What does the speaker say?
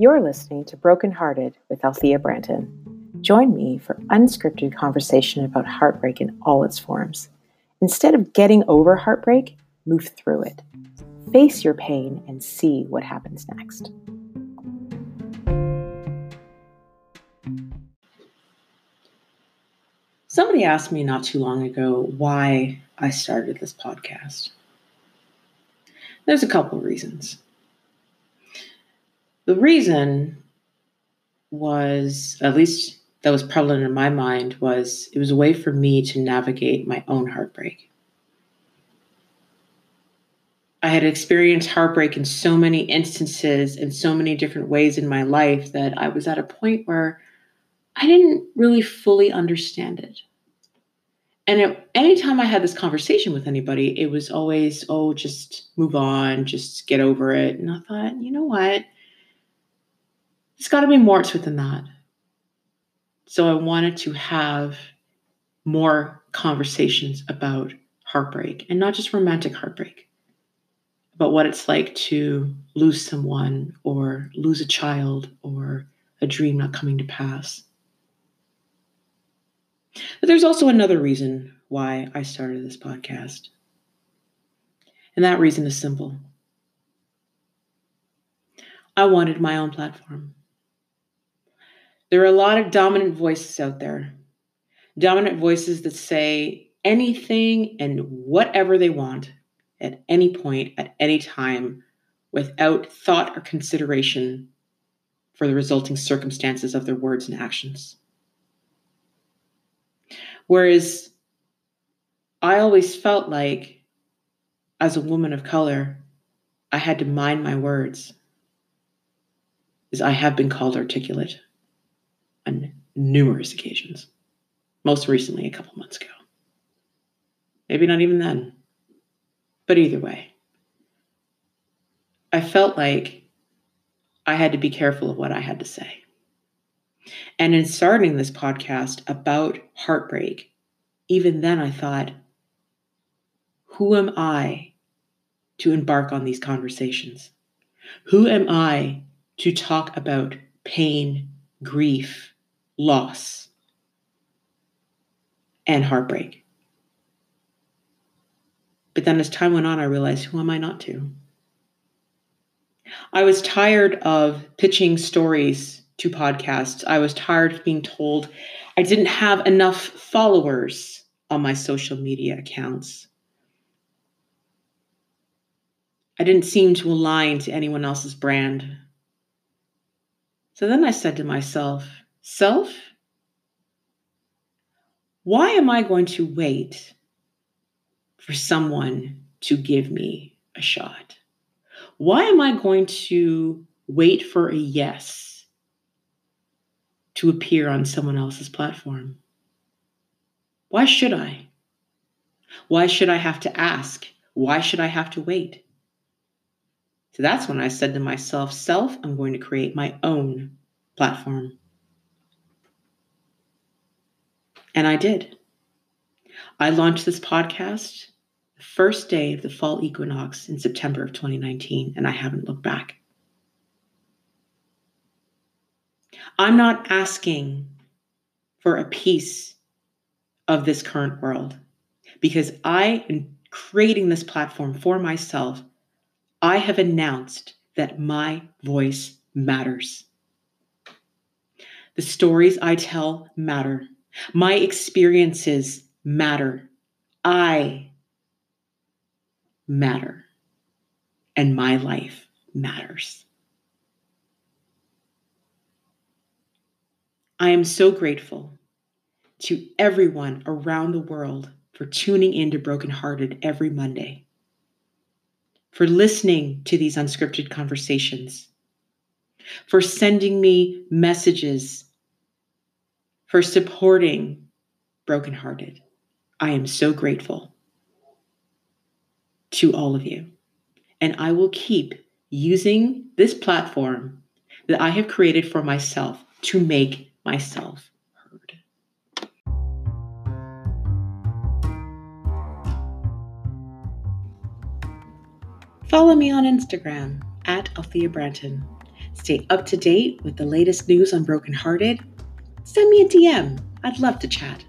You're listening to Broken Hearted with Althea Branton. Join me for unscripted conversation about heartbreak in all its forms. Instead of getting over heartbreak, move through it. Face your pain and see what happens next. Somebody asked me not too long ago why I started this podcast. There's a couple reasons. The reason was, at least that was prevalent in my mind, was it was a way for me to navigate my own heartbreak. I had experienced heartbreak in so many instances in so many different ways in my life that I was at a point where I didn't really fully understand it. And it, anytime I had this conversation with anybody, it was always, oh, just move on, just get over it. And I thought, you know what? It's got to be more to it than that. So I wanted to have more conversations about heartbreak and not just romantic heartbreak, but what it's like to lose someone or lose a child or a dream not coming to pass. But there's also another reason why I started this podcast. And that reason is simple I wanted my own platform. There are a lot of dominant voices out there, dominant voices that say anything and whatever they want at any point, at any time, without thought or consideration for the resulting circumstances of their words and actions. Whereas I always felt like, as a woman of color, I had to mind my words, as I have been called articulate on numerous occasions, most recently a couple months ago. Maybe not even then. But either way, I felt like I had to be careful of what I had to say. And in starting this podcast about heartbreak, even then I thought, who am I to embark on these conversations? Who am I to talk about pain, grief, loss, and heartbreak? But then as time went on, I realized, who am I not to? I was tired of pitching stories to podcasts. I was tired of being told I didn't have enough followers on my social media accounts. I didn't seem to align to anyone else's brand. So then I said to myself, Self, why am I going to wait for someone to give me a shot? Why am I going to wait for a yes? to appear on someone else's platform? Why should I? Why should I have to ask? Why should I have to wait? So that's when I said to myself, Self, I'm going to create my own platform. And I did. I launched this podcast the first day of the fall equinox in September of 2019, and I haven't looked back. I'm not asking for a piece of this current world because I am creating this platform for myself. I have announced that my voice matters. The stories I tell matter. My experiences matter. I matter. And my life matters. I am so grateful to everyone around the world for tuning in to Broken Hearted every Monday, for listening to these unscripted conversations, for sending me messages, for supporting brokenhearted. I am so grateful to all of you. And I will keep using this platform that I have created for myself to make myself Follow me on Instagram at Althea Branton. stay up to date with the latest news on Brokenhearted, send me a DM. I'd love to chat.